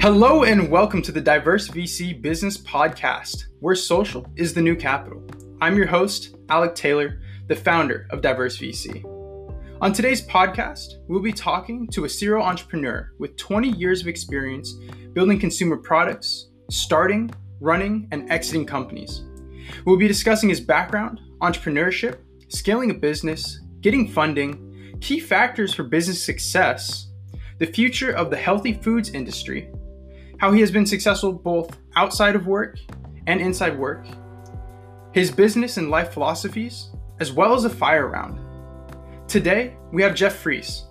Hello and welcome to the Diverse VC Business Podcast, where social is the new capital. I'm your host, Alec Taylor, the founder of Diverse VC. On today's podcast, we'll be talking to a serial entrepreneur with 20 years of experience building consumer products, starting, running, and exiting companies. We'll be discussing his background, entrepreneurship, scaling a business, getting funding, key factors for business success, the future of the healthy foods industry, how he has been successful both outside of work and inside work, his business and life philosophies, as well as a fire round. Today, we have Jeff Fries.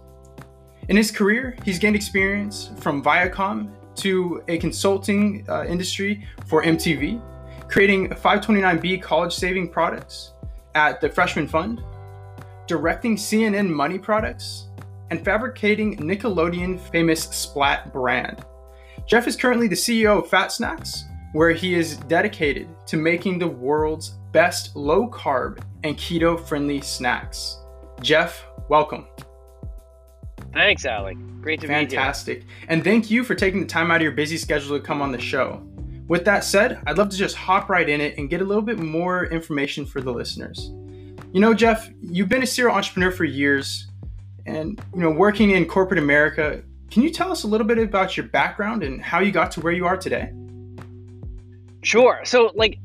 In his career, he's gained experience from Viacom to a consulting uh, industry for MTV, creating 529B college saving products at the Freshman Fund, directing CNN money products, and fabricating Nickelodeon famous Splat brand. Jeff is currently the CEO of Fat Snax, where he is dedicated to making the world's best low carb and keto friendly snacks. Jeff, welcome. Thanks, Alec. Great to Fantastic. be here. Fantastic. And thank you for taking the time out of your busy schedule to come on the show. With that said, I'd love to just hop right in it and get a little bit more information for the listeners. You know, Jeff, you've been a serial entrepreneur for years and, you know, working in corporate America, can you tell us a little bit about your background and how you got to where you are today? Sure. So, like,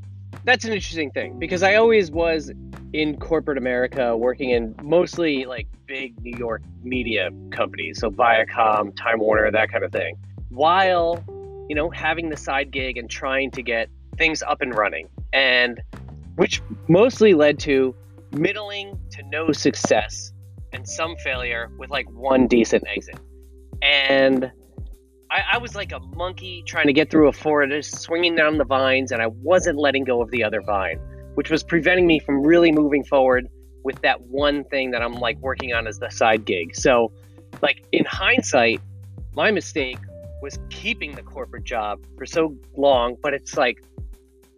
that's an interesting thing because I always was in corporate America working in mostly like big New York media companies, so Viacom, Time Warner, that kind of thing, while, you know, having the side gig and trying to get things up and running. And which mostly led to middling to no success and some failure with like one decent exit. And I, I, was like a monkey trying to get through a forest, swinging down the vines, and I wasn't letting go of the other vine, which was preventing me from really moving forward with that one thing that I'm like working on as the side gig. So, like in hindsight, my mistake was keeping the corporate job for so long, but it's like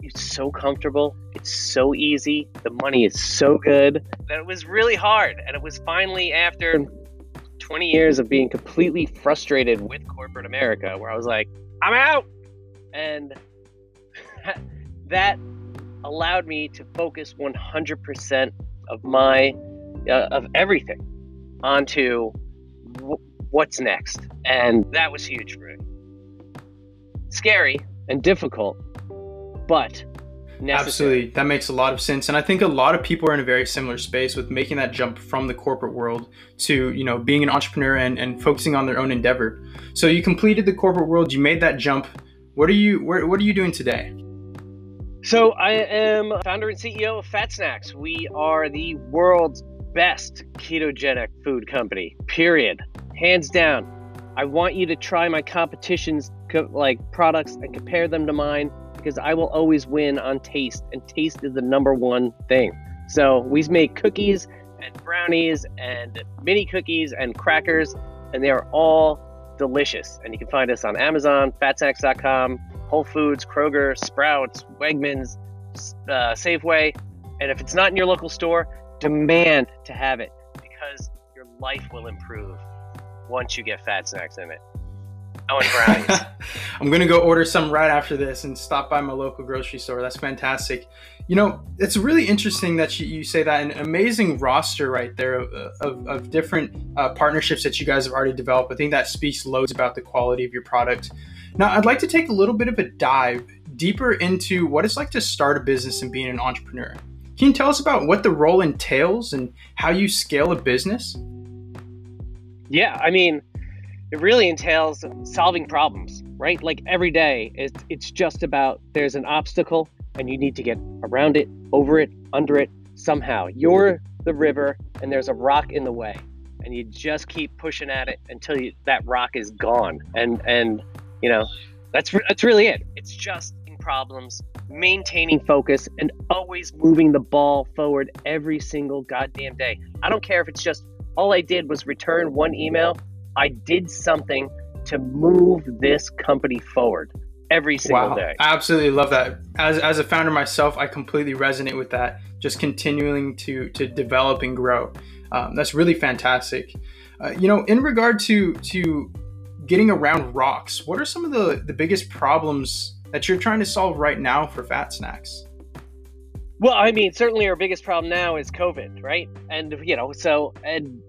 it's so comfortable, it's so easy, the money is so good that it was really hard. And it was finally after 20 years of being completely frustrated with corporate America where I was like, I'm out. And that allowed me to focus 100% of my uh, of everything onto w- what's next. And that was huge for me. Scary and difficult, but Necessary. Absolutely. That makes a lot of sense. And I think a lot of people are in a very similar space with making that jump from the corporate world to, you know, being an entrepreneur and, and focusing on their own endeavor. So you completed the corporate world, you made that jump. What are you where, what are you doing today? So I am founder and CEO of Fat Snax. We are the world's best ketogenic food company. Period. Hands down. I want you to try my competition's like products and compare them to mine because I will always win on taste, and taste is the number one thing. So we make cookies and brownies and mini cookies and crackers, and they are all delicious. And you can find us on Amazon, fatsnax.com, Whole Foods, Kroger, Sprouts, Wegmans, uh, Safeway. And if it's not in your local store, demand to have it because your life will improve once you get Fat Snax in it. Oh, and brownies. I'm gonna go order some right after this and stop by my local grocery store. That's fantastic. You know, it's really interesting that you, you say that an amazing roster right there of, of, of different uh, partnerships that you guys have already developed. I think that speaks loads about the quality of your product. Now, I'd like to take a little bit of a dive deeper into what it's like to start a business and being an entrepreneur. Can you tell us about what the role entails and how you scale a business? Yeah, I mean, it really entails solving problems, right? Like every day, it's, it's just about there's an obstacle and you need to get around it, over it, under it, somehow. You're the river and there's a rock in the way. And you just keep pushing at it until you, that rock is gone. And, and you know, that's, that's really it. It's just problems, maintaining focus, and always moving the ball forward every single goddamn day. I don't care if it's just all I did was return one email I did something to move this company forward every single wow. day. I absolutely love that. As, as a founder myself, I completely resonate with that. Just continuing to to develop and grow. Um, that's really fantastic. Uh, you know, in regard to to getting around rocks. What are some of the, the biggest problems that you're trying to solve right now for fat snax? Well, I mean, certainly our biggest problem now is COVID, right? And you know, so and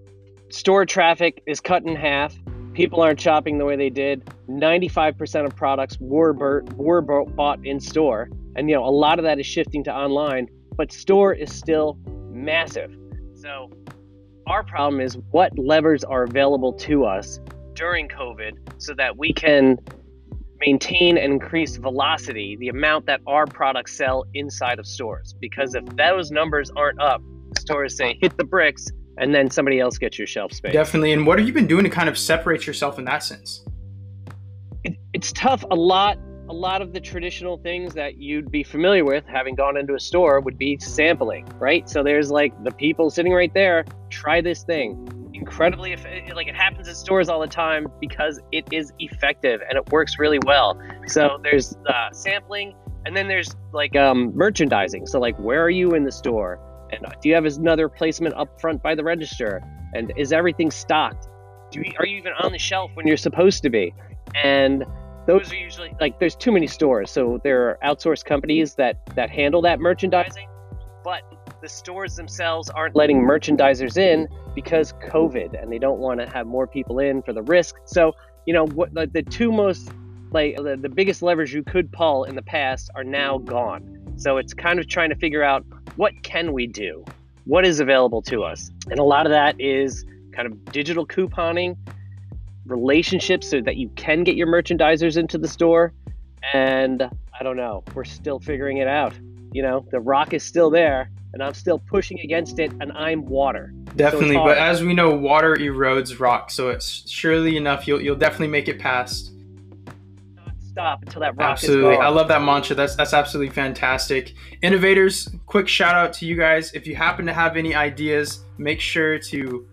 store traffic is cut in half. People aren't shopping the way they did. Ninety-five percent of products were were bought in store, and you know, a lot of that is shifting to online. But store is still massive. So our problem is what levers are available to us during COVID so that we can maintain and increase velocity, the amount that our products sell inside of stores. Because if those numbers aren't up, stores say hit the bricks and then somebody else gets your shelf space. Definitely. And what have you been doing to kind of separate yourself in that sense? It, it's tough. A lot a lot of the traditional things that you'd be familiar with having gone into a store would be sampling, right? So there's like the people sitting right there, try this thing incredibly like it happens in stores all the time because it is effective and it works really well. So there's uh, sampling, and then there's like um, merchandising. So like, where are you in the store? And do you have another placement up front by the register? And is everything stocked? Do you, are you even on the shelf when you're supposed to be? And those are usually like there's too many stores, so there are outsourced companies that that handle that merchandising. But the stores themselves aren't letting merchandisers in because COVID, and they don't want to have more people in for the risk. So, you know, what the, two most like the, the biggest levers you could pull in the past are now gone. So it's kind of trying to figure out what can we do, what is available to us, and a lot of that is kind of digital couponing, relationships so that you can get your merchandisers into the store, and I don't know, we're still figuring it out. You know, the rock is still there, and I'm still pushing against it, and I'm water. Definitely, so but as we know, water erodes rock, so it's surely enough you'll you'll definitely make it past. Stop until that rock absolutely. I love that mantra. That's that's absolutely fantastic. Innovators, quick shout out to you guys. If you happen to have any ideas, make sure to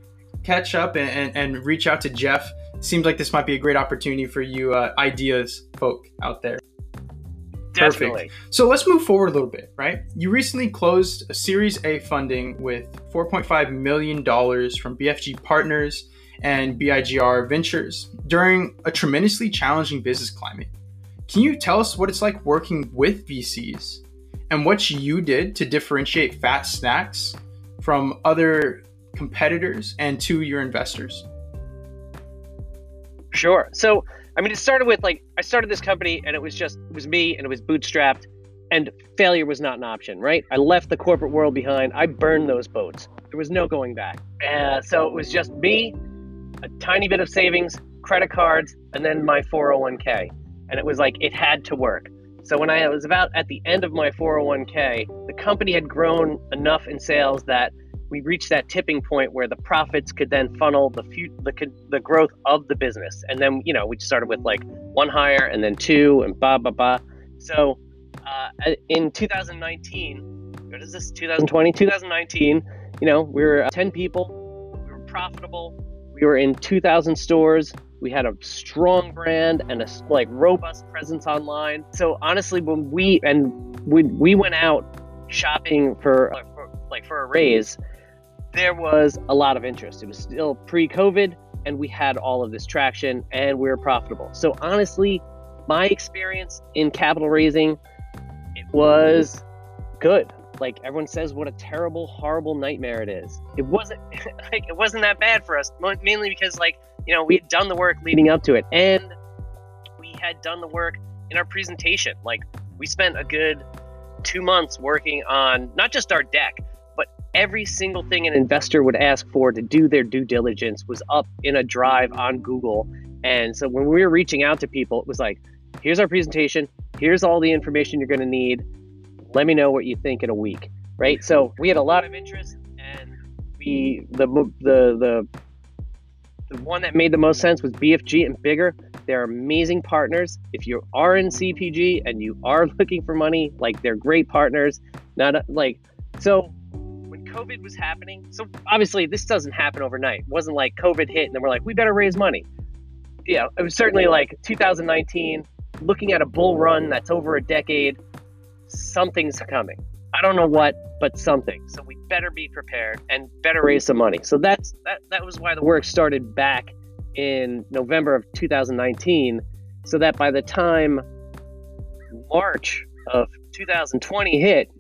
catch up and, and, and reach out to Jeff. Seems like this might be a great opportunity for you uh, ideas folk out there. Definitely. Perfect. So let's move forward a little bit, right? You recently closed a Series A funding with $4.5 million from BFG Partners and BIGR Ventures during a tremendously challenging business climate. Can you tell us what it's like working with VCs and what you did to differentiate Fat Snax from other competitors and to your investors? Sure. So I mean, it started with like I started this company and it was just it was me and it was bootstrapped, and failure was not an option, right? I left the corporate world behind. I burned those boats. There was no going back. Uh, so it was just me, a tiny bit of savings, credit cards, and then my 401k, and it was like it had to work. So when I was about at the end of my 401k, the company had grown enough in sales that we reached that tipping point where the profits could then funnel the the the growth of the business. And then you know we started with like one hire and then two and ba ba ba. So uh, in 2019, what is this? 2020, 2019. You know we were 10 people. We were profitable. We were in 2,000 stores. We had a strong brand and a like robust presence online. So honestly, when we and we we went out shopping for, uh, for like for a raise there was a lot of interest. It was still pre COVID, and we had all of this traction and we were profitable. So, honestly, my experience in capital raising, it was good. Like everyone says, what a terrible, horrible nightmare it is. It wasn't like it wasn't that bad for us, mainly because like you know we had done the work leading up to it, and we had done the work in our presentation. Like we spent a good two months working on not just our deck, but every single thing an investor would ask for to do their due diligence was up in a drive on Google. And so when we were reaching out to people, it was like, here's our presentation, here's all the information you're going to need. Let me know what you think in a week, right? So we had a lot of interest, and we the the the the one that made the most sense was BFG and BIGR. They're amazing partners. If you are in CPG and you are looking for money, like they're great partners. Not like so when COVID was happening, so obviously this doesn't happen overnight. It wasn't like COVID hit and then we're like, we better raise money. Yeah, it was certainly like 2019, looking at a bull run that's over a decade. Something's coming. I don't know what, but something. So we better be prepared and better raise some money. So that's that. That was why the work started back in November of 2019 so that by the time March of 2020 hit,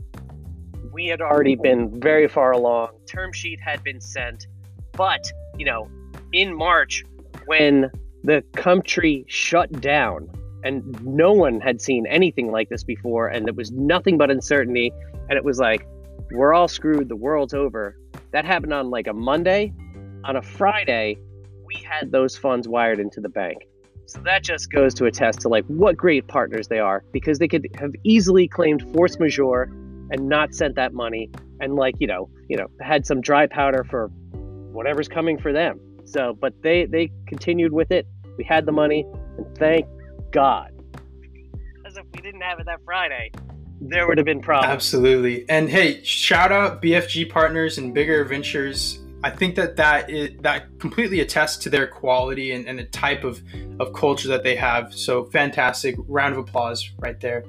we had already been very far along. Term sheet had been sent, but you know, in March when the country shut down and no one had seen anything like this before and it was nothing but uncertainty and it was like we're all screwed, the world's over. That happened on like a Monday. On a Friday, we had those funds wired into the bank. So that just goes to attest to like what great partners they are because they could have easily claimed force majeure and not sent that money and like, you know, you know, had some dry powder for whatever's coming for them. So, but they they continued with it. We had the money and thank God. Because if we didn't have it that Friday, there would have been problems. Absolutely. And hey, shout out BFG partners and BIGR Ventures. I think that that is, that completely attests to their quality and, and the type of, of culture that they have. So fantastic. Round of applause right there.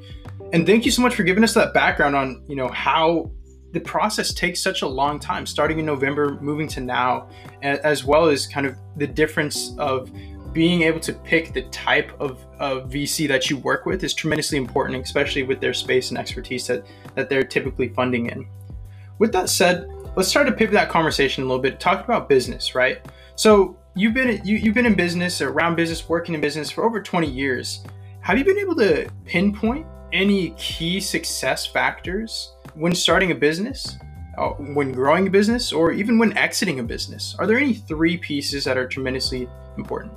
And thank you so much for giving us that background on, you know, how the process takes such a long time, starting in November, moving to now, as well as kind of the difference of being able to pick the type of, of VC that you work with is tremendously important, especially with their space and expertise that, that they're typically funding in. With that said, let's try to pivot that conversation a little bit. Talk about business, right? So you've been you, you've been in business, around business, working in business for over 20 years. Have you been able to pinpoint any key success factors when starting a business, uh, when growing a business, or even when exiting a business? Are there any three pieces that are tremendously important?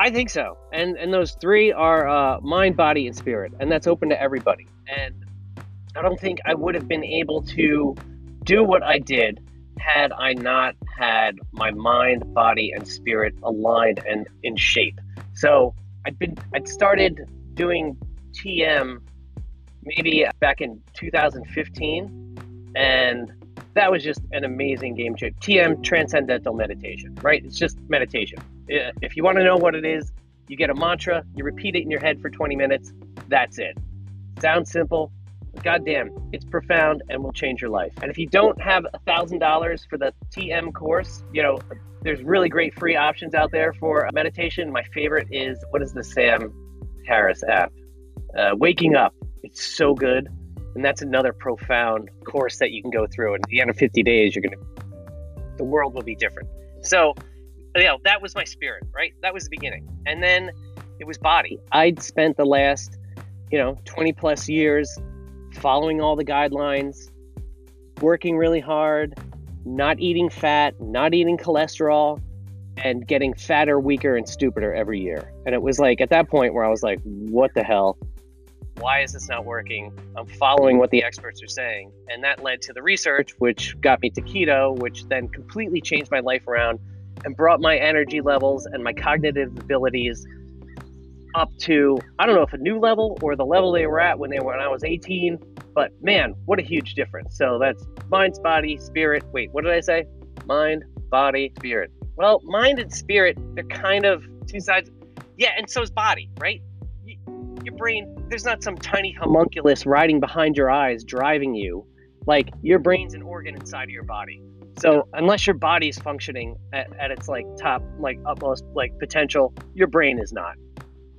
I think so. And and those three are uh, mind, body, and spirit, and that's open to everybody. And I don't think I would have been able to do what I did had I not had my mind, body, and spirit aligned and in shape. So I'd been I'd started doing TM maybe back in 2015, and that was just an amazing game changer. TM Transcendental Meditation, right? It's just meditation. If you want to know what it is, you get a mantra, you repeat it in your head for 20 minutes. That's it. Sounds simple. Goddamn, it's profound and will change your life. And if you don't have a thousand dollars for the TM course, you know, there's really great free options out there for meditation. My favorite is what is the Sam Harris app? Uh, Waking Up. It's so good. And that's another profound course that you can go through. And at the end of 50 days, you're going to, the world will be different. So, Oh, you know, that was my spirit, right? That was the beginning. And then it was body. I'd spent the last, you know, 20 plus years following all the guidelines, working really hard, not eating fat, not eating cholesterol, and getting fatter, weaker, and stupider every year. And it was like at that point where I was like, what the hell? why is this not working? I'm following what the experts are saying. And that led to the research, which got me to keto, which then completely changed my life around and brought my energy levels and my cognitive abilities up to I don't know if a new level or the level they were at when they were when I was 18, but man, what a huge difference. So that's mind, body, spirit. Wait, what did I say? Mind, body, spirit. Well, mind and spirit, they're kind of two sides. Yeah, and so is body, right? your brain, there's not some tiny homunculus riding behind your eyes driving you. Like your brain's an organ inside of your body. So unless your body is functioning at, at its like top, like utmost like potential, your brain is not.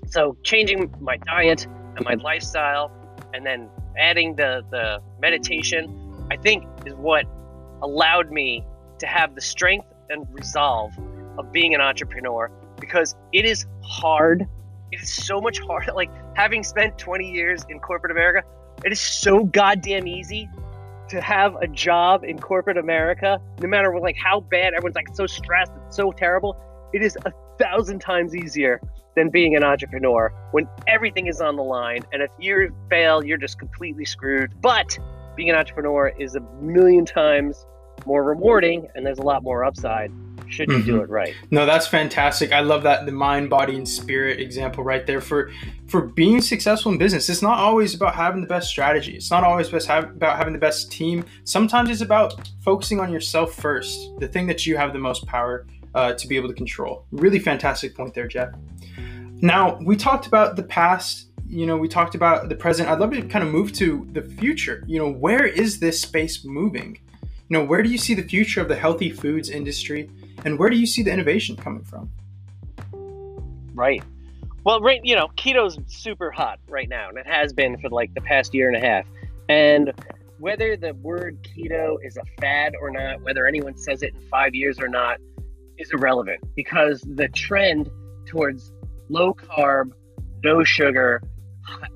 So changing my diet and my lifestyle, and then adding the the meditation, I think is what allowed me to have the strength and resolve of being an entrepreneur because it is hard it is so much harder. Like having spent 20 years in corporate America, it is so goddamn easy to have a job in corporate America, no matter like how bad everyone's like so stressed, it's so terrible. It is a thousand times easier than being an entrepreneur when everything is on the line. And if you fail, you're just completely screwed. But being an entrepreneur is a million times more rewarding and there's a lot more upside should you mm-hmm. do it right? No that's fantastic. I love that the mind body and spirit example right there for for being successful in business. It's not always about having the best strategy. It's not always best have, about having the best team. Sometimes it's about focusing on yourself first the thing that you have the most power uh, to be able to control. Really fantastic point there jeff. Now we talked about the past you know we talked about the present. I'd love to kind of move to the future. You know where is this space moving You know, where do you see the future of the healthy foods industry and where do you see the innovation coming from? Right. Well, right, you know, keto's super hot right now, and it has been for like the past year and a half. And whether the word keto is a fad or not, whether anyone says it in five years or not, is irrelevant because the trend towards low carb, no sugar,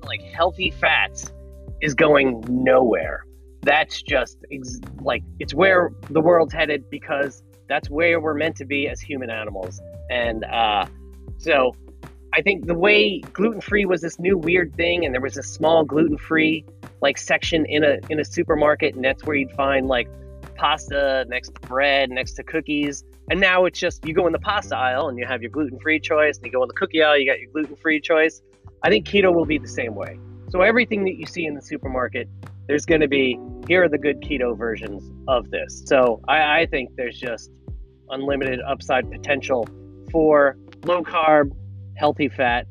like healthy fats is going nowhere. That's just ex- like it's where the world's headed because that's where we're meant to be as human animals. And uh, so I think the way gluten free was this new weird thing, and there was a small gluten free like section in a in a supermarket, and that's where you'd find like pasta next to bread, next to cookies. And now it's just you go in the pasta aisle and you have your gluten free choice, and you go in the cookie aisle, you got your gluten free choice. I think keto will be the same way. So everything that you see in the supermarket, there's going to be here are the good keto versions of this. So I, I think there's just unlimited upside potential for low carb, healthy fat,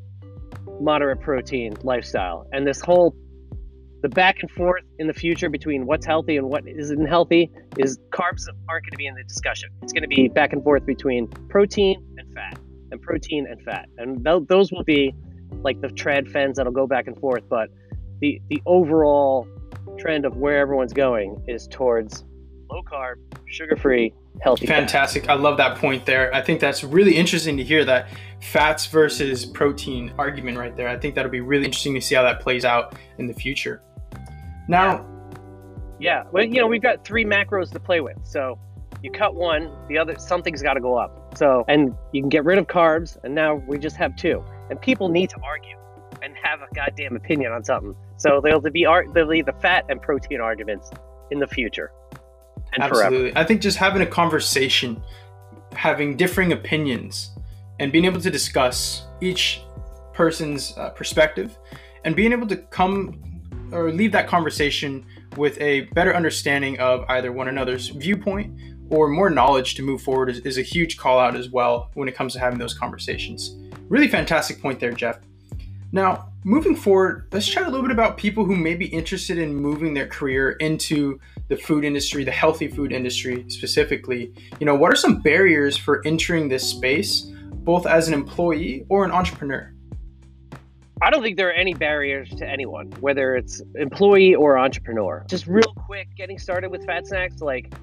moderate protein lifestyle. And this whole the back and forth in the future between what's healthy and what isn't healthy is carbs aren't going to be in the discussion. It's going to be back and forth between protein and fat, and protein and fat, and th- those will be like the trad fens that'll go back and forth. But the the overall trend of where everyone's going is towards low carb, sugar free, healthy. Fantastic. I love that point there. I think that's really interesting to hear that fats versus protein argument right there. I think that'll be really interesting to see how that plays out in the future. Now, yeah, well, you know, we've got three macros to play with. So you cut one, the other something's got to go up. So and you can get rid of carbs, and now we just have two. And people need to argue and have a goddamn opinion on something. So there'll be there'll be the fat and protein arguments in the future. Absolutely, forever. I think just having a conversation, having differing opinions, and being able to discuss each person's uh, perspective, and being able to come or leave that conversation with a better understanding of either one another's viewpoint or more knowledge to move forward is, is, a huge call out as well when it comes to having those conversations. Really fantastic point there, Jeff. Now, moving forward, let's chat a little bit about people who may be interested in moving their career into the food industry, the healthy food industry specifically. You know, what are some barriers for entering this space, both as an employee or an entrepreneur? I don't think there are any barriers to anyone, whether it's employee or entrepreneur. Just real quick, getting started with Fat Snax, like,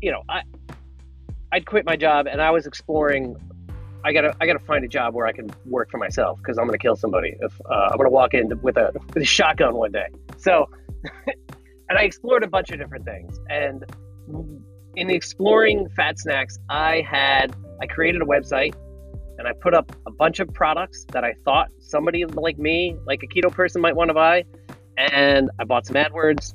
you know, I I'd quit my job and I was exploring. I gotta I gotta find a job where I can work for myself because I'm gonna kill somebody if uh, I'm gonna walk in with a with a shotgun one day. So, and I explored a bunch of different things. And in exploring Fat Snax, I had I created a website and I put up a bunch of products that I thought somebody like me, like a keto person, might want to buy. And I bought some AdWords.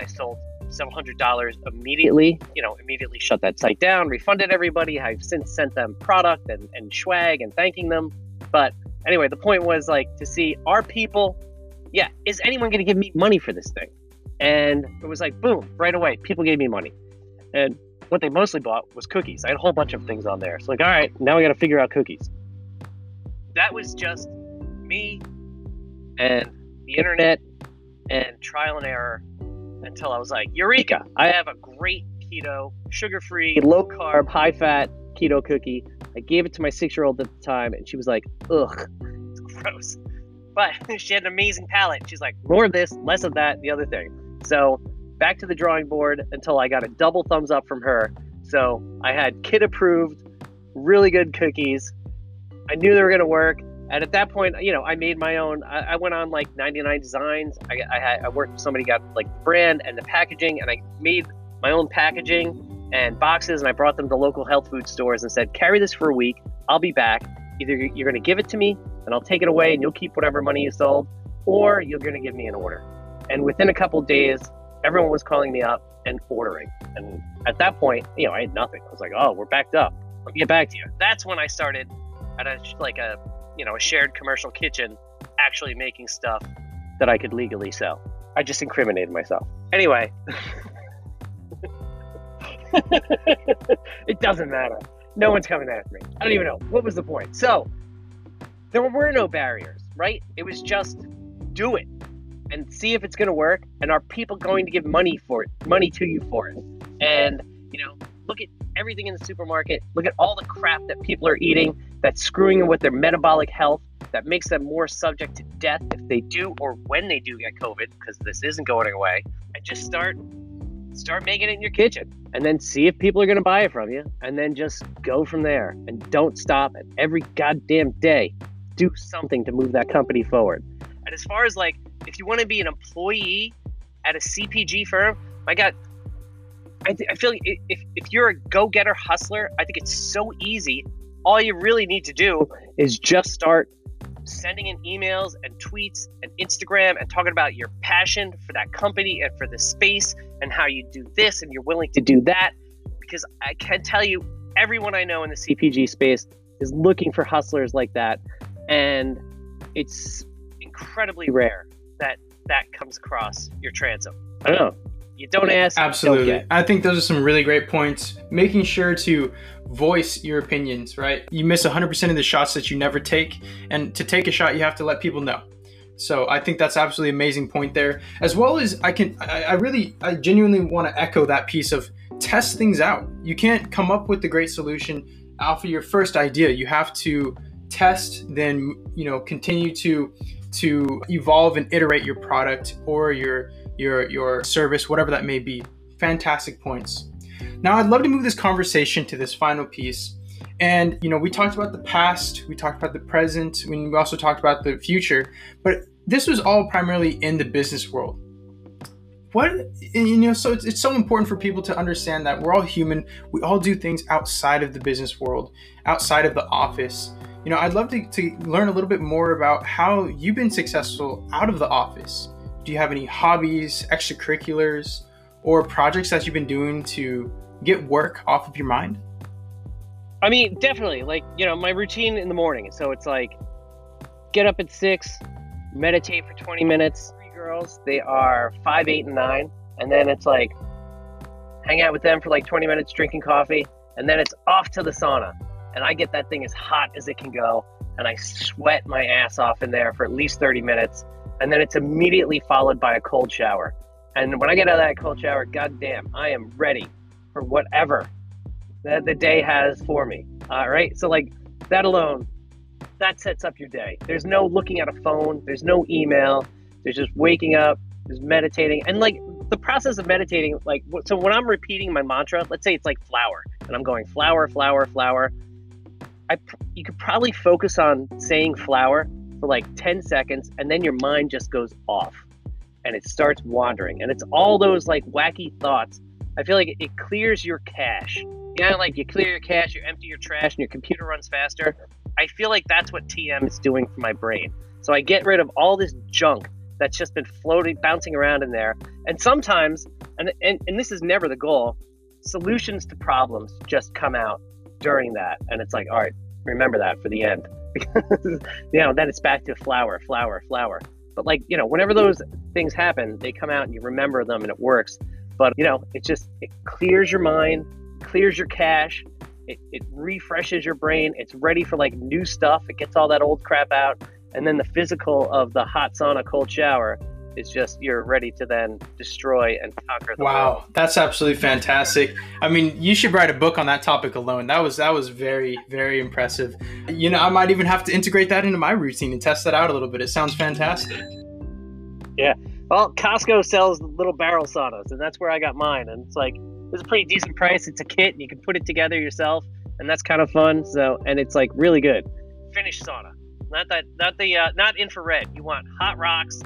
I sold several hundred dollars immediately. You know, immediately shut that site down, refunded everybody. I've since sent them product and, and swag and thanking them. But anyway, the point was like to see are people, yeah, is anyone going to give me money for this thing? And it was like, boom, right away, people gave me money. And what they mostly bought was cookies. I had a whole bunch of things on there. So like, all right, now we got to figure out cookies. That was just me and the internet and trial and error until I was like, Eureka! I have a great keto, sugar-free, low-carb, high-fat keto cookie. I gave it to my six-year-old at the time, and she was like, "Ugh, it's gross." But she had an amazing palate. She's like, "More of this, less of that, the other thing." So back to the drawing board until I got a double thumbs up from her. So I had kid approved, really good cookies. I knew they were going to work. And at that point, you know, I made my own. I, I went on like 99 designs. I, I, had I worked with somebody got like the brand and the packaging, and I made my own packaging and boxes, and I brought them to local health food stores and said, "Carry this for a week. I'll be back. Either you're going to give it to me, and I'll take it away, and you'll keep whatever money you sold, or you're going to give me an order." And within a couple days, everyone was calling me up and ordering. And at that point, you know, I had nothing. I was like, oh, we're backed up. Let me get back to you. That's when I started at a like a you know a shared commercial kitchen, actually making stuff that I could legally sell. I just incriminated myself. Anyway, it doesn't matter. No one's coming after me. I don't even know what was the point. So there were no barriers, right? It was just do it and see if it's going to work and are people going to give money for it money to you for it And, you know, look at everything in the supermarket. Look at all the crap that people are eating that's screwing with their metabolic health, that makes them more subject to death if they do or when they do get COVID, because this isn't going away. And just start start making it in your kitchen and then see if people are going to buy it from you and then just go from there and don't stop and every goddamn day do something to move that company forward and as far as like if you want to be an employee at a cpg firm my god I, th- I feel like if, if you're a go-getter hustler i think it's so easy all you really need to do is just start sending in emails and tweets and Instagram and talking about your passion for that company and for the space and how you do this and you're willing to do that. Because I can tell you, everyone I know in the CPG space is looking for hustlers like that. And it's incredibly rare that that comes across your transom. I don't know. You don't ask. Absolutely. Don't I think those are some really great points. Making sure to voice your opinions, right? You miss 100% of the shots that you never take. And to take a shot, you have to let people know. So I think that's absolutely amazing point there. As well as I can, I, I really, I genuinely want to echo that piece of test things out. You can't come up with the great solution off of your first idea. You have to test, then you know, continue to to evolve and iterate your product or your your your service, whatever that may be. Fantastic points. Now, I'd love to move this conversation to this final piece. And you know, we talked about the past, we talked about the present, we also talked about the future, but this was all primarily in the business world. What you know, so it's, it's so important for people to understand that we're all human. We all do things outside of the business world, outside of the office. You know, I'd love to, to learn a little bit more about how you've been successful out of the office do you have any hobbies, extracurriculars, or projects that you've been doing to get work off of your mind? I mean, definitely. Like, you know, my routine in the morning. So it's like get up at six, meditate for 20 minutes. Three girls, they are five, eight, and nine. And then it's like hang out with them for like 20 minutes, drinking coffee. And then it's off to the sauna. And I get that thing as hot as it can go. And I sweat my ass off in there for at least 30 minutes and then it's immediately followed by a cold shower. And when I get out of that cold shower, goddamn, I am ready for whatever the day has for me. All right, so like that alone, that sets up your day. There's no looking at a phone. There's no email. There's just waking up. There's meditating, and like the process of meditating, like so when I'm repeating my mantra, let's say it's like flower, and I'm going flower, flower, flower. I you could probably focus on saying flower for like 10 seconds and then your mind just goes off and it starts wandering and it's all those like wacky thoughts. I feel like it clears your cache. You know like you clear your cache you empty your trash and your computer runs faster. I feel like that's what tm is doing for my brain. So i get rid of all this junk that's just been floating bouncing around in there and sometimes and, and, and this is never the goal solutions to problems just come out during that and it's like all right remember that for the end because you know then it's back to flower, flower, flower. But like you know, whenever those things happen, they come out and you remember them and it works. But you know, it just it clears your mind, clears your cache, it, it refreshes your brain. It's ready for like new stuff. It gets all that old crap out, and then the physical of the hot sauna, cold shower it's just you're ready to then destroy and conquer the wow world. that's absolutely fantastic. I mean you should write a book on that topic alone. That was that was very very impressive. You know i might even have to integrate that into my routine and test that out a little bit. It sounds fantastic. Yeah. Well costco sells little barrel saunas and that's where i got mine and it's like it's a pretty decent price. It's a kit and you can put it together yourself and that's kind of fun so and it's like really good. Finnish sauna. Not that not the uh, not infrared. You want hot rocks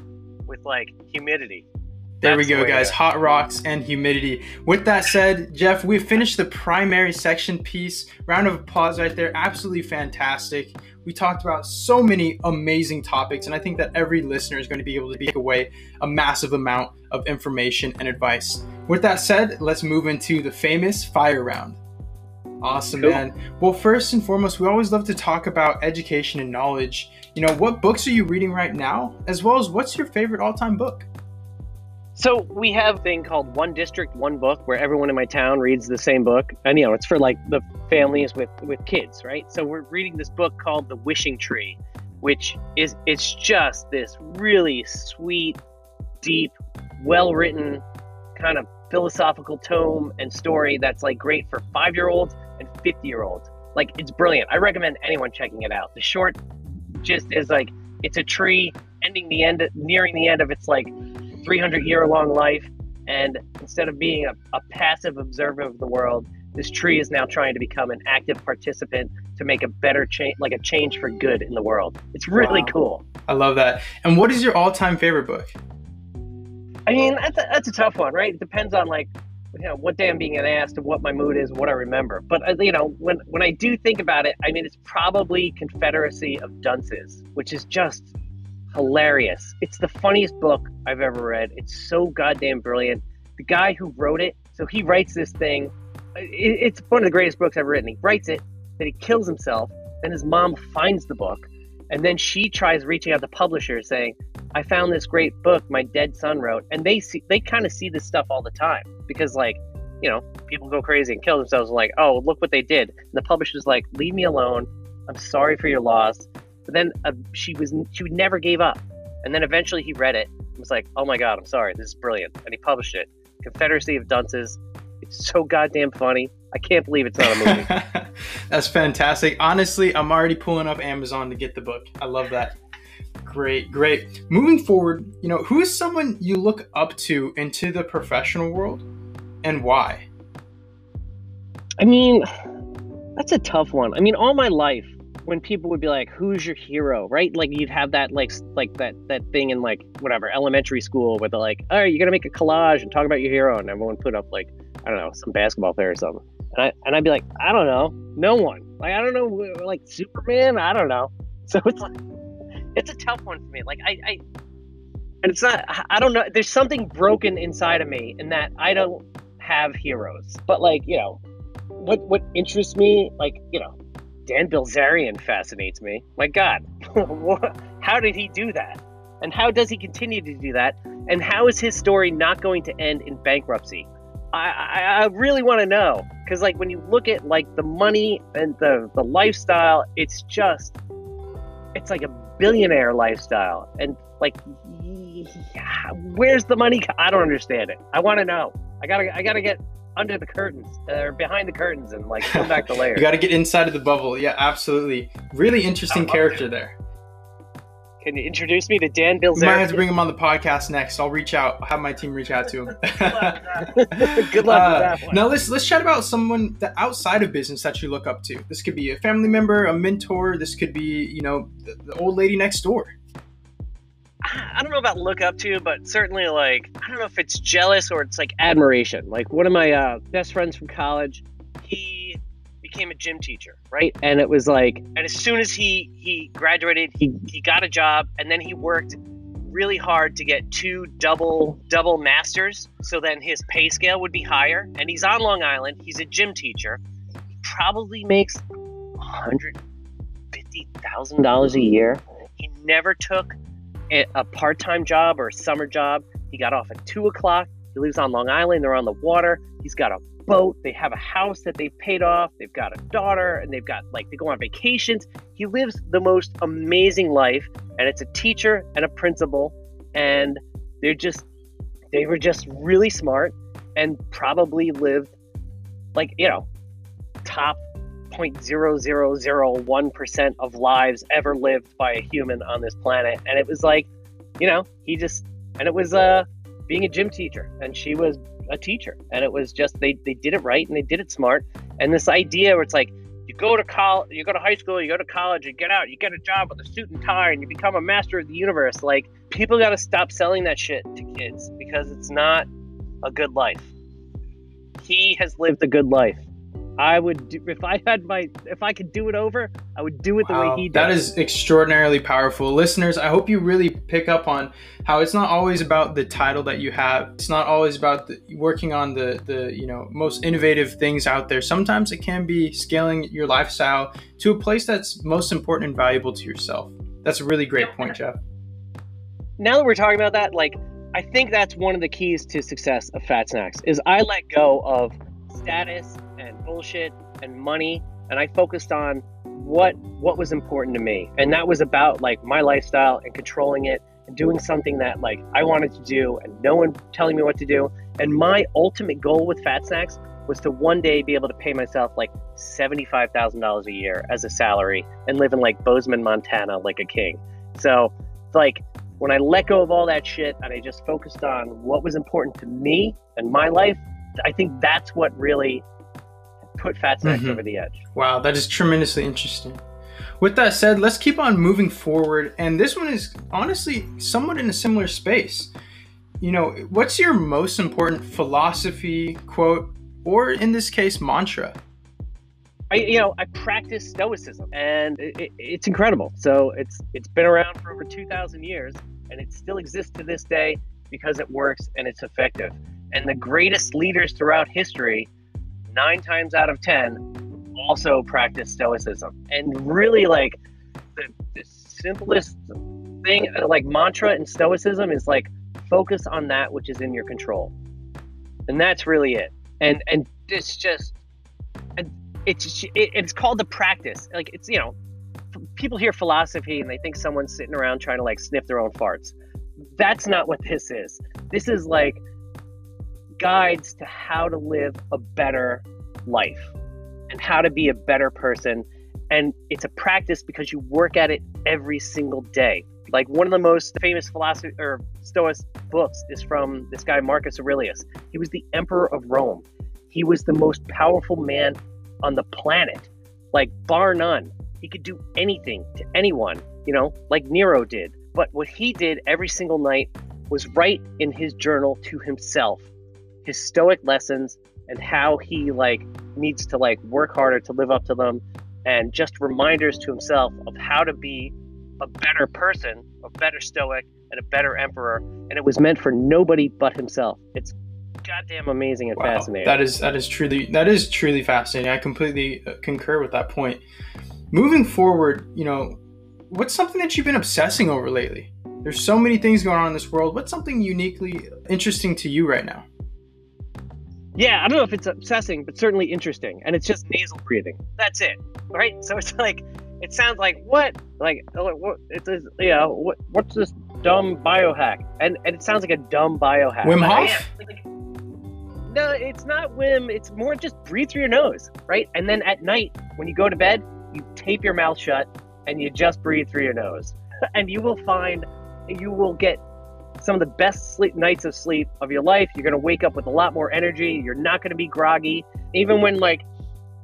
with like humidity. There That's we go, guys. Hot rocks and humidity. With that said, Jeff, we've finished the primary section piece. Round of applause right there. Absolutely fantastic. We talked about so many amazing topics, and I think that every listener is going to be able to take away a massive amount of information and advice. With that said, let's move into the famous fire round. Awesome, cool. man. Well, first and foremost, we always love to talk about education and knowledge. You know, what books are you reading right now, as well as what's your favorite all time book? So we have a thing called One District, One Book, where everyone in my town reads the same book, and you know, it's for like the families with with kids, right? So we're reading this book called The Wishing Tree, which is it's just this really sweet, deep, well written kind of philosophical tome and story that's like great for five year olds and 50 year olds. Like it's brilliant. I recommend anyone checking it out. The short just is like it's a tree ending the end, nearing the end of its like 300 year long life. And instead of being a, a passive observer of the world, this tree is now trying to become an active participant to make a better change, like a change for good in the world. It's really wow. cool. I love that. And what is your all time favorite book? I mean, that's a, that's a tough one, right? It depends on like, you know, what day I'm being asked and what my mood is, what I remember. But uh, you know, when when I do think about it, I mean, it's probably Confederacy of Dunces, which is just hilarious. It's the funniest book I've ever read. It's so goddamn brilliant. The guy who wrote it, so he writes this thing. It's one of the greatest books I've ever written. He writes it, then he kills himself, then his mom finds the book, and then she tries reaching out to publishers saying, I found this great book my dead son wrote. And they see they kind of see this stuff all the time because like, you know, people go crazy and kill themselves like, oh, look what they did. And the publisher's like, leave me alone. I'm sorry for your loss. But then uh, she was she never gave up. And then eventually he read it and was like, oh my god, I'm sorry, this is brilliant. And he published it. Confederacy of Dunces. It's so goddamn funny. I can't believe it's not a movie. That's fantastic. Honestly, I'm already pulling up Amazon to get the book. I love that. Great, great. Moving forward, you know, who is someone you look up to into the professional world and why? I mean, that's a tough one. I mean, all my life, when people would be like, "Who's your hero?" Right? Like you'd have that like like that that thing in like whatever elementary school where they're like, "All right, you're gonna make a collage and talk about your hero," and everyone put up like I don't know some basketball player or something, and I and I'd be like, "I don't know, no one. Like I don't know, like Superman. I don't know." So it's like it's a tough one for me. Like I, I and it's not. I don't know. There's something broken inside of me in that I don't have heroes. But like you know, what what interests me, like you know, Dan Bilzerian fascinates me. My God, how did he do that? And how does he continue to do that? And how is his story not going to end in bankruptcy? I, I, I really want to know because like when you look at like the money and the the lifestyle, it's just it's like a billionaire lifestyle. And like where's the money? I don't understand it. I want to know. I gotta i gotta get under the curtains or behind the curtains and like come back to layers. you gotta get inside of the bubble. Yeah absolutely. Really interesting character there can you introduce me to Dan Bilzerian? You might have to bring him on the podcast next. I'll reach out. I'll have my team reach out to him. Good luck uh, with that Now let's let's chat about someone that outside of business that you look up to. This could be a family member, a mentor. This could be you know the, the old lady next door. I don't know about look up to, but certainly like I don't know if it's jealous or it's like admiration. Like one of my uh, best friends from college, he became a gym teacher, right? And it was like, and as soon as he he graduated, he he got a job, and then he worked really hard to get two double double masters, so then his pay scale would be higher. And he's on Long Island. He's a gym teacher. He probably makes hundred fifty thousand dollars a year. He never took a part time job or a summer job. He got off at two o'clock. He lives on Long Island. They're on the water. He's got a boat. They have a house that they've paid off. They've got a daughter and they've got like they go on vacations. He lives the most amazing life and it's a teacher and a principal and they're just they were just really smart and probably lived like, you know, top 0.0001% of lives ever lived by a human on this planet and it was like, you know, he just and it was uh being a gym teacher and she was a teacher. And it was just they they did it right and they did it smart. And this idea where it's like you go to college, you go to high school, you go to college, you get out, you get a job with a suit and tie, and you become a master of the universe. Like people got to stop selling that shit to kids because it's not a good life. He has lived a good life. I would do, if I had my if I could do it over, I would do it the wow, way he did. That is extraordinarily powerful. Listeners, I hope you really pick up on how it's not always about the title that you have. It's not always about the, working on the the, you know, most innovative things out there. Sometimes it can be scaling your lifestyle to a place that's most important and valuable to yourself. That's a really great point, Jeff. Now that we're talking about that, like I think that's one of the keys to success of Fat Snax is I let go of status and bullshit and money and I focused on what what was important to me and that was about like my lifestyle and controlling it and doing something that like I wanted to do and no one telling me what to do. And my ultimate goal with Fat Snax was to one day be able to pay myself like $75,000 a year as a salary and live in like Bozeman, Montana like a king. So, like when I let go of all that shit and I just focused on what was important to me and my life, I think that's what really put Fat Snax mm-hmm. over the edge. Wow, that is tremendously interesting. With that said, let's keep on moving forward. And this one is honestly somewhat in a similar space. You know, what's your most important philosophy, quote, or in this case, mantra? I, you know, I practice stoicism, and it, it, it's incredible. So it's it's been around for over two thousand years, and it still exists to this day because it works and it's effective. And the greatest leaders throughout history, nine times out of ten, also practice stoicism. And really, like the, the simplest thing, like mantra in stoicism, is like focus on that which is in your control, and that's really it. And and it's just it's it, it's called the practice. Like it's you know, people hear philosophy and they think someone's sitting around trying to like sniff their own farts. That's not what this is. This is like guides to how to live a better life and how to be a better person. And it's a practice because you work at it every single day. Like one of the most famous philosophy or Stoic books is from this guy Marcus Aurelius. He was the emperor of Rome. He was the most powerful man on the planet, like bar none. He could do anything to anyone, you know, like Nero did. But what he did every single night was write in his journal to himself his stoic lessons and how he like needs to like work harder to live up to them and just reminders to himself of how to be a better person, a better stoic and a better emperor and it was meant for nobody but himself. It's goddamn amazing and wow. fascinating. That is that is truly that is truly fascinating. I completely uh, concur with that point. Moving forward, you know, what's something that you've been obsessing over lately? There's so many things going on in this world. What's something uniquely interesting to you right now? Yeah, I don't know if it's obsessing, but certainly interesting. And it's just nasal breathing. That's it, right? So it's like, it sounds like what? Like, uh, what? It's you know, what? What's this dumb biohack? And and it sounds like a dumb biohack. Wim Hof. Like, no, it's not Wim. It's more just breathe through your nose, right? And then at night, when you go to bed, you tape your mouth shut and you just breathe through your nose. and you will find you will get some of the best sleep nights of sleep of your life. You're gonna wake up with a lot more energy. You're not gonna be groggy. Even when like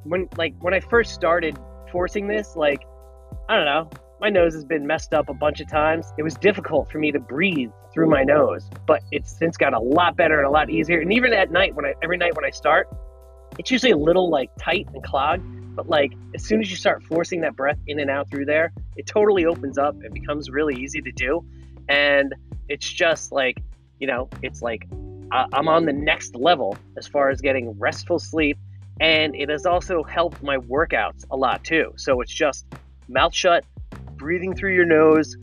when like when I first started forcing this, like I don't know, my nose has been messed up a bunch of times. It was difficult for me to breathe through my nose, but it's since got a lot better and a lot easier. And even at night, when I every night when I start, it's usually a little like tight and clogged. But like as soon as you start forcing that breath in and out through there, it totally opens up and becomes really easy to do. And it's just like, you know, it's like I'm on the next level as far as getting restful sleep. And it has also helped my workouts a lot too. So it's just mouth shut, breathing through your nose,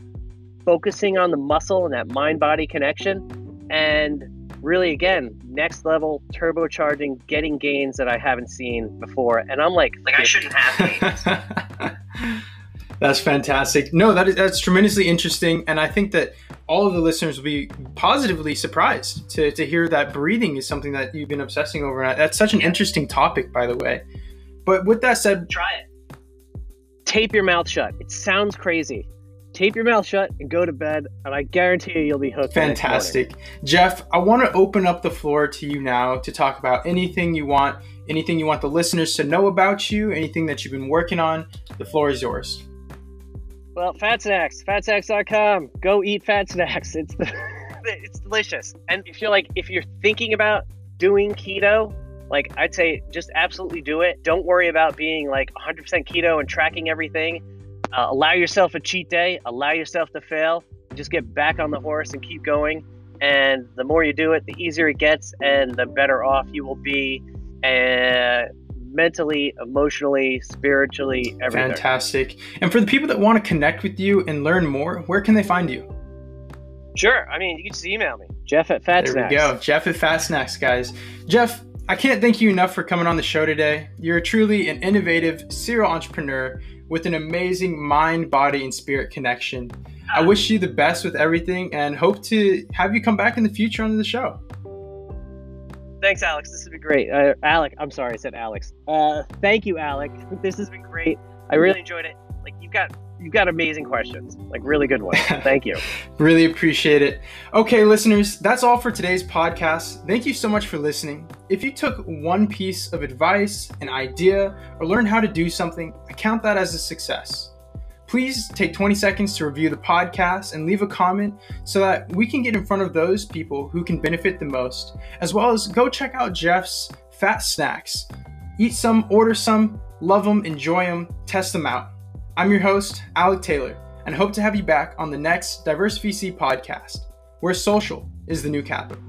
focusing on the muscle and that mind body connection. And really, again, next level turbocharging, getting gains that I haven't seen before. And I'm like, like I shouldn't have That's fantastic. No, that is that's tremendously interesting, and I think that all of the listeners will be positively surprised to, to hear that breathing is something that you've been obsessing over. That's such an interesting topic, by the way. But with that said, try it. Tape your mouth shut. It sounds crazy tape your mouth shut and go to bed and i guarantee you you'll be hooked fantastic jeff i want to open up the floor to you now to talk about anything you want anything you want the listeners to know about you anything that you've been working on the floor is yours well fat snax fatsnax.com go eat fat snax. It's the, it's delicious. And if you're like if you're thinking about doing keto like i'd say just absolutely do it. Don't worry about being like 100% keto and tracking everything. Uh, allow yourself a cheat day, allow yourself to fail, just get back on the horse and keep going. And the more you do it, the easier it gets, and the better off you will be, uh, mentally, emotionally, spiritually, everything. Fantastic. And for the people that want to connect with you and learn more, where can they find you? Sure. I mean, you can just email me, Jeff at Fat there Snax. There we go. Jeff at Fat Snax, guys. Jeff, I can't thank you enough for coming on the show today. You're truly an innovative serial entrepreneur with an amazing mind, body, and spirit connection. I ah. wish you the best with everything and hope to have you come back in the future on the show. Thanks, Alex. This has been great. Uh, Alec, I'm sorry, I said Alex. Uh, thank you, Alec. This has been great. I really enjoyed it. Like you've got you've got amazing questions, like really good ones. Thank you. really appreciate it. Okay, listeners, that's all for today's podcast. Thank you so much for listening. If you took one piece of advice, an idea, or learned how to do something, I count that as a success. Please take 20 seconds to review the podcast and leave a comment so that we can get in front of those people who can benefit the most, as well as go check out Jeff's Fat Snax. Eat some, order some, love them, enjoy them, test them out. I'm your host, Alec Taylor, and hope to have you back on the next Diverse VC podcast, where social is the new capital.